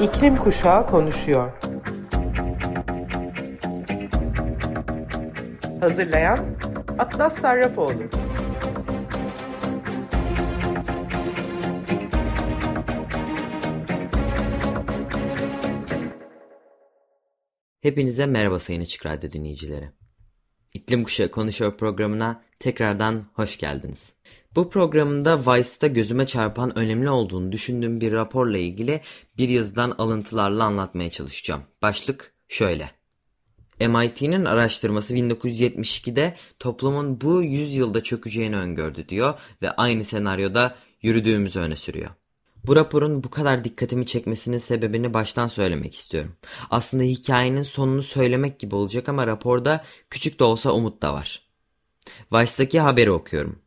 İklim Kuşağı konuşuyor. Hazırlayan Atlas Sarrafoğlu. Hepinize merhaba Sayın Açık Radyo dinleyicileri. İklim Kuşağı Konuşuyor programına tekrardan hoş geldiniz. Bu programda Vice'da gözüme çarpan önemli olduğunu düşündüğüm bir raporla ilgili bir yazıdan alıntılarla anlatmaya çalışacağım. Başlık şöyle. MIT'nin araştırması 1972'de toplumun bu yüzyılda çökeceğini öngördü diyor ve aynı senaryoda yürüdüğümüzü öne sürüyor. Bu raporun bu kadar dikkatimi çekmesinin sebebini baştan söylemek istiyorum. Aslında hikayenin sonunu söylemek gibi olacak ama raporda küçük de olsa umut da var. Vice'daki haberi okuyorum.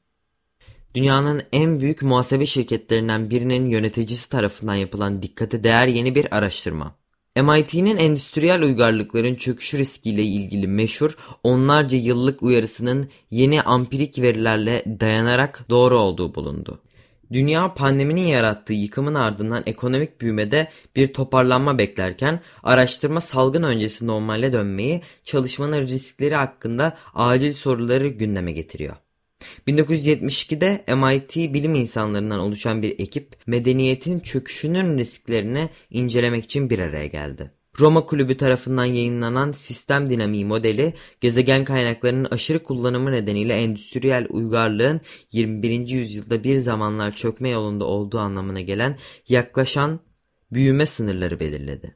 Dünyanın en büyük muhasebe şirketlerinden birinin yöneticisi tarafından yapılan dikkate değer yeni bir araştırma. MIT'nin endüstriyel uygarlıkların çöküşü riskiyle ilgili meşhur onlarca yıllık uyarısının yeni ampirik verilerle dayanarak doğru olduğu bulundu. Dünya pandeminin yarattığı yıkımın ardından ekonomik büyümede bir toparlanma beklerken araştırma salgın öncesi normale dönmeyi çalışmanın riskleri hakkında acil soruları gündeme getiriyor. 1972'de MIT bilim insanlarından oluşan bir ekip medeniyetin çöküşünün risklerini incelemek için bir araya geldi. Roma Kulübü tarafından yayınlanan sistem dinamiği modeli, gezegen kaynaklarının aşırı kullanımı nedeniyle endüstriyel uygarlığın 21. yüzyılda bir zamanlar çökme yolunda olduğu anlamına gelen yaklaşan büyüme sınırları belirledi.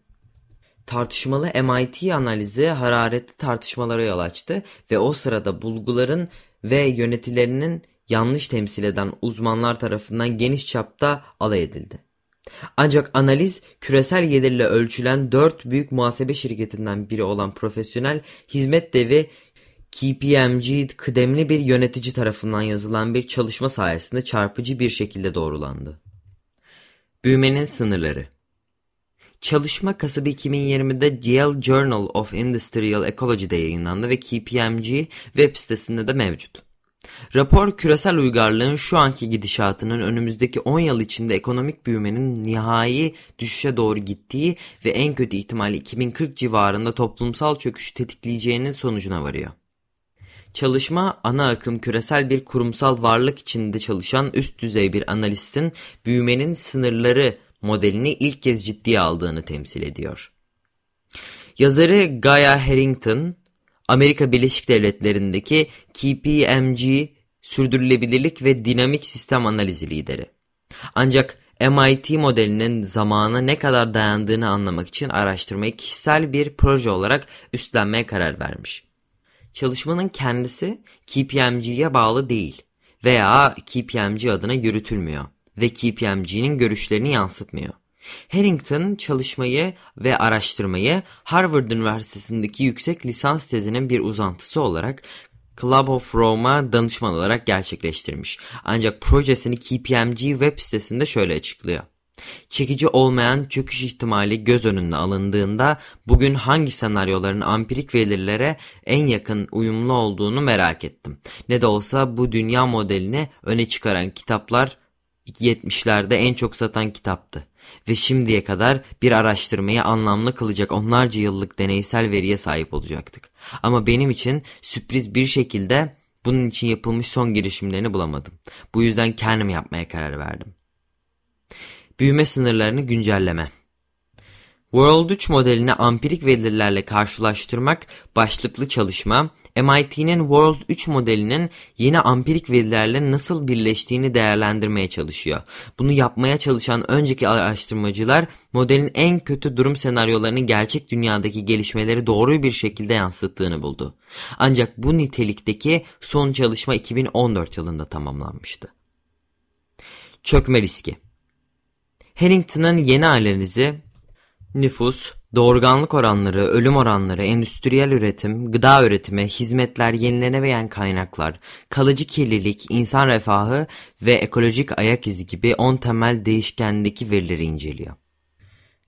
Tartışmalı MIT analizi hararetli tartışmalara yol açtı ve o sırada bulguların ve yönetilerinin yanlış temsil eden uzmanlar tarafından geniş çapta alay edildi. Ancak analiz küresel gelirle ölçülen dört büyük muhasebe şirketinden biri olan profesyonel hizmet devi KPMG kıdemli bir yönetici tarafından yazılan bir çalışma sayesinde çarpıcı bir şekilde doğrulandı. Büyümenin sınırları Çalışma Kasım 2020'de Yale Journal of Industrial Ecology'de yayınlandı ve KPMG web sitesinde de mevcut. Rapor küresel uygarlığın şu anki gidişatının önümüzdeki 10 yıl içinde ekonomik büyümenin nihai düşüşe doğru gittiği ve en kötü ihtimalle 2040 civarında toplumsal çöküş tetikleyeceğinin sonucuna varıyor. Çalışma ana akım küresel bir kurumsal varlık içinde çalışan üst düzey bir analistin büyümenin sınırları modelini ilk kez ciddiye aldığını temsil ediyor. Yazarı Gaia Harrington, Amerika Birleşik Devletleri'ndeki KPMG sürdürülebilirlik ve dinamik sistem analizi lideri. Ancak MIT modelinin zamana ne kadar dayandığını anlamak için araştırmayı kişisel bir proje olarak üstlenmeye karar vermiş. Çalışmanın kendisi KPMG'ye bağlı değil veya KPMG adına yürütülmüyor ve KPMG'nin görüşlerini yansıtmıyor. Harrington çalışmayı ve araştırmayı Harvard Üniversitesi'ndeki yüksek lisans tezinin bir uzantısı olarak Club of Rome'a danışman olarak gerçekleştirmiş. Ancak projesini KPMG web sitesinde şöyle açıklıyor. Çekici olmayan çöküş ihtimali göz önünde alındığında bugün hangi senaryoların ampirik verilere en yakın uyumlu olduğunu merak ettim. Ne de olsa bu dünya modelini öne çıkaran kitaplar 70'lerde en çok satan kitaptı ve şimdiye kadar bir araştırmayı anlamlı kılacak onlarca yıllık deneysel veriye sahip olacaktık. Ama benim için sürpriz bir şekilde bunun için yapılmış son girişimlerini bulamadım. Bu yüzden kendim yapmaya karar verdim. Büyüme sınırlarını güncelleme World 3 modelini ampirik verilerle karşılaştırmak başlıklı çalışma MIT'nin World 3 modelinin yeni ampirik verilerle nasıl birleştiğini değerlendirmeye çalışıyor. Bunu yapmaya çalışan önceki araştırmacılar modelin en kötü durum senaryolarının gerçek dünyadaki gelişmeleri doğru bir şekilde yansıttığını buldu. Ancak bu nitelikteki son çalışma 2014 yılında tamamlanmıştı. Çökme riski Harrington'ın yeni analizi nüfus, doğurganlık oranları, ölüm oranları, endüstriyel üretim, gıda üretimi, hizmetler, yenilenemeyen kaynaklar, kalıcı kirlilik, insan refahı ve ekolojik ayak izi gibi 10 temel değişkendeki verileri inceliyor.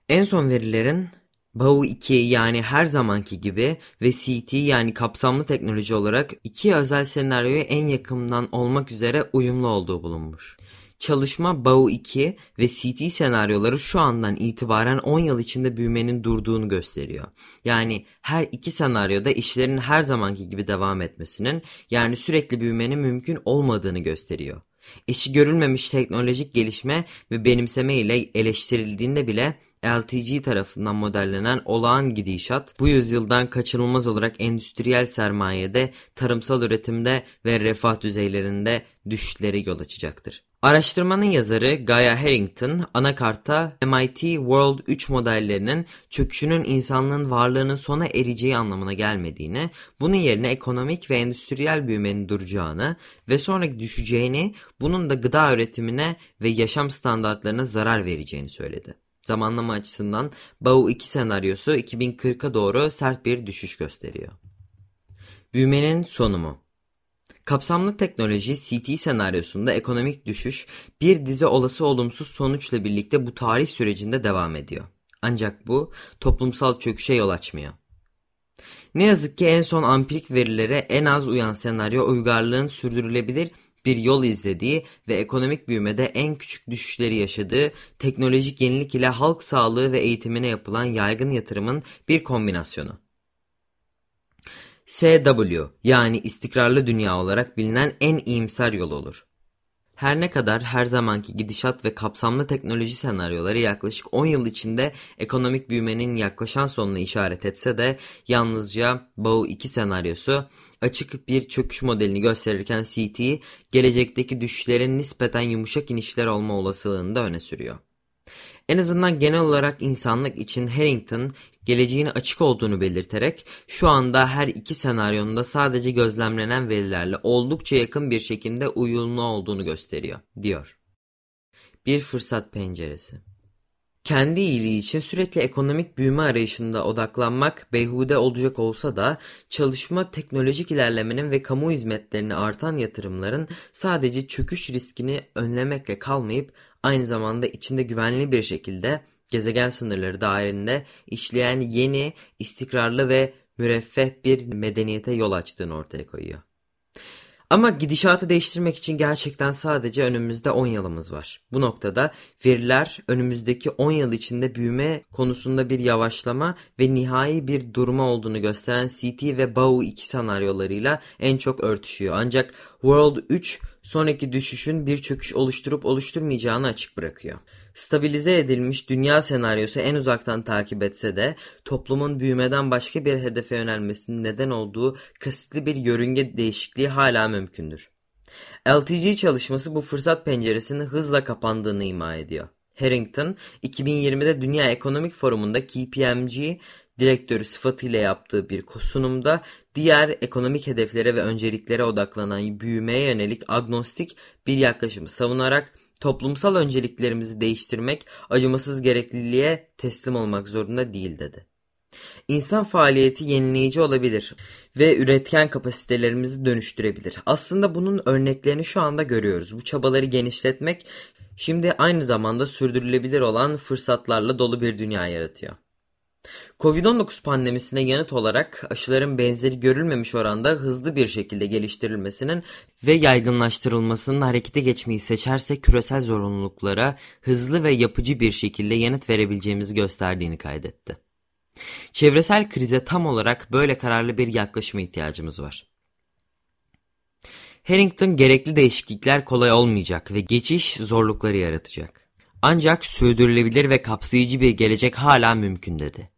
En son verilerin BAU 2 yani her zamanki gibi ve CT yani kapsamlı teknoloji olarak iki özel senaryoya en yakından olmak üzere uyumlu olduğu bulunmuş. Çalışma BAU 2 ve CT senaryoları şu andan itibaren 10 yıl içinde büyümenin durduğunu gösteriyor. Yani her iki senaryoda işlerin her zamanki gibi devam etmesinin yani sürekli büyümenin mümkün olmadığını gösteriyor. Eşi görülmemiş teknolojik gelişme ve benimseme ile eleştirildiğinde bile LTG tarafından modellenen olağan gidişat bu yüzyıldan kaçınılmaz olarak endüstriyel sermayede, tarımsal üretimde ve refah düzeylerinde düşüşleri yol açacaktır. Araştırmanın yazarı Gaia Harrington, anakarta MIT World 3 modellerinin çöküşünün insanlığın varlığının sona ereceği anlamına gelmediğini, bunun yerine ekonomik ve endüstriyel büyümenin duracağını ve sonra düşeceğini, bunun da gıda üretimine ve yaşam standartlarına zarar vereceğini söyledi. Zamanlama açısından BAU 2 senaryosu 2040'a doğru sert bir düşüş gösteriyor. Büyümenin sonu mu? Kapsamlı teknoloji CT senaryosunda ekonomik düşüş bir dizi olası olumsuz sonuçla birlikte bu tarih sürecinde devam ediyor. Ancak bu toplumsal çöküşe yol açmıyor. Ne yazık ki en son ampirik verilere en az uyan senaryo uygarlığın sürdürülebilir bir yol izlediği ve ekonomik büyümede en küçük düşüşleri yaşadığı teknolojik yenilik ile halk sağlığı ve eğitimine yapılan yaygın yatırımın bir kombinasyonu. SW yani istikrarlı dünya olarak bilinen en iyimser yol olur. Her ne kadar her zamanki gidişat ve kapsamlı teknoloji senaryoları yaklaşık 10 yıl içinde ekonomik büyümenin yaklaşan sonuna işaret etse de yalnızca BAU 2 senaryosu açık bir çöküş modelini gösterirken CT gelecekteki düşüşlerin nispeten yumuşak inişler olma olasılığını da öne sürüyor. En azından genel olarak insanlık için Harrington geleceğin açık olduğunu belirterek şu anda her iki senaryonun sadece gözlemlenen verilerle oldukça yakın bir şekilde uyumlu olduğunu gösteriyor, diyor. Bir fırsat penceresi. Kendi iyiliği için sürekli ekonomik büyüme arayışında odaklanmak beyhude olacak olsa da çalışma teknolojik ilerlemenin ve kamu hizmetlerine artan yatırımların sadece çöküş riskini önlemekle kalmayıp aynı zamanda içinde güvenli bir şekilde gezegen sınırları dahilinde işleyen yeni, istikrarlı ve müreffeh bir medeniyete yol açtığını ortaya koyuyor. Ama gidişatı değiştirmek için gerçekten sadece önümüzde 10 yılımız var. Bu noktada veriler önümüzdeki 10 yıl içinde büyüme konusunda bir yavaşlama ve nihai bir durma olduğunu gösteren CT ve BAU 2 senaryolarıyla en çok örtüşüyor. Ancak World 3 sonraki düşüşün bir çöküş oluşturup oluşturmayacağını açık bırakıyor. Stabilize edilmiş dünya senaryosu en uzaktan takip etse de toplumun büyümeden başka bir hedefe yönelmesinin neden olduğu kasıtlı bir yörünge değişikliği hala mümkündür. LTG çalışması bu fırsat penceresinin hızla kapandığını ima ediyor. Harrington 2020'de Dünya Ekonomik Forumu'nda KPMG direktörü sıfatıyla yaptığı bir sunumda diğer ekonomik hedeflere ve önceliklere odaklanan büyümeye yönelik agnostik bir yaklaşımı savunarak toplumsal önceliklerimizi değiştirmek acımasız gerekliliğe teslim olmak zorunda değil dedi. İnsan faaliyeti yenileyici olabilir ve üretken kapasitelerimizi dönüştürebilir. Aslında bunun örneklerini şu anda görüyoruz. Bu çabaları genişletmek şimdi aynı zamanda sürdürülebilir olan fırsatlarla dolu bir dünya yaratıyor. Covid-19 pandemisine yanıt olarak aşıların benzeri görülmemiş oranda hızlı bir şekilde geliştirilmesinin ve yaygınlaştırılmasının harekete geçmeyi seçerse küresel zorunluluklara hızlı ve yapıcı bir şekilde yanıt verebileceğimizi gösterdiğini kaydetti. Çevresel krize tam olarak böyle kararlı bir yaklaşıma ihtiyacımız var. Harrington gerekli değişiklikler kolay olmayacak ve geçiş zorlukları yaratacak. Ancak sürdürülebilir ve kapsayıcı bir gelecek hala mümkün dedi.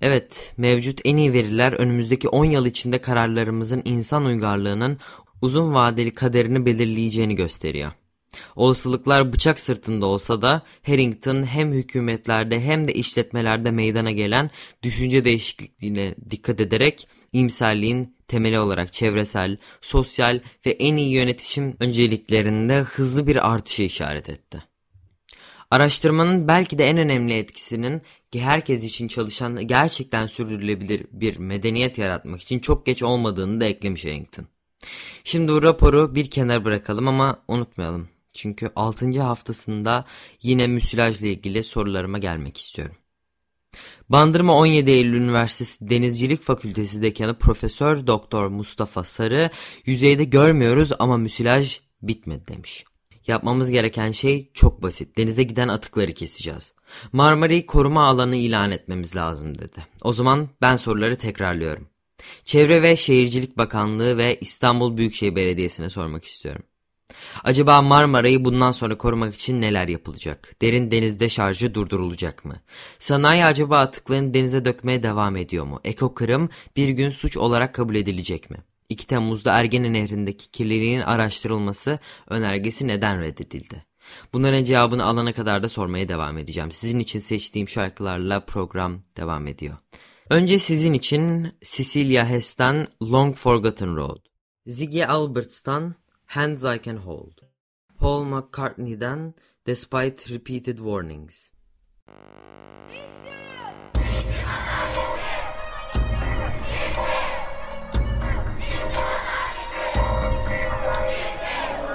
Evet, mevcut en iyi veriler önümüzdeki 10 yıl içinde kararlarımızın insan uygarlığının uzun vadeli kaderini belirleyeceğini gösteriyor. Olasılıklar bıçak sırtında olsa da Harrington hem hükümetlerde hem de işletmelerde meydana gelen düşünce değişikliğine dikkat ederek iyimserliğin temeli olarak çevresel, sosyal ve en iyi yönetişim önceliklerinde hızlı bir artışa işaret etti. Araştırmanın belki de en önemli etkisinin ki herkes için çalışan gerçekten sürdürülebilir bir medeniyet yaratmak için çok geç olmadığını da eklemiş Harrington. Şimdi bu raporu bir kenar bırakalım ama unutmayalım. Çünkü 6. haftasında yine müsilajla ilgili sorularıma gelmek istiyorum. Bandırma 17 Eylül Üniversitesi Denizcilik Fakültesi Dekanı Profesör Doktor Mustafa Sarı yüzeyde görmüyoruz ama müsilaj bitmedi demiş. Yapmamız gereken şey çok basit. Denize giden atıkları keseceğiz. Marmara'yı koruma alanı ilan etmemiz lazım dedi. O zaman ben soruları tekrarlıyorum. Çevre ve Şehircilik Bakanlığı ve İstanbul Büyükşehir Belediyesi'ne sormak istiyorum. Acaba Marmara'yı bundan sonra korumak için neler yapılacak? Derin denizde şarjı durdurulacak mı? Sanayi acaba atıklarını denize dökmeye devam ediyor mu? Eko kırım bir gün suç olarak kabul edilecek mi? 2 Temmuz'da Ergene Nehri'ndeki kirliliğin araştırılması önergesi neden reddedildi? Bunların cevabını alana kadar da sormaya devam edeceğim. Sizin için seçtiğim şarkılarla program devam ediyor. Önce sizin için Cecilia Hess'ten Long Forgotten Road. Ziggy Alberts'tan Hands I Can Hold. Paul McCartney'den Despite Repeated Warnings.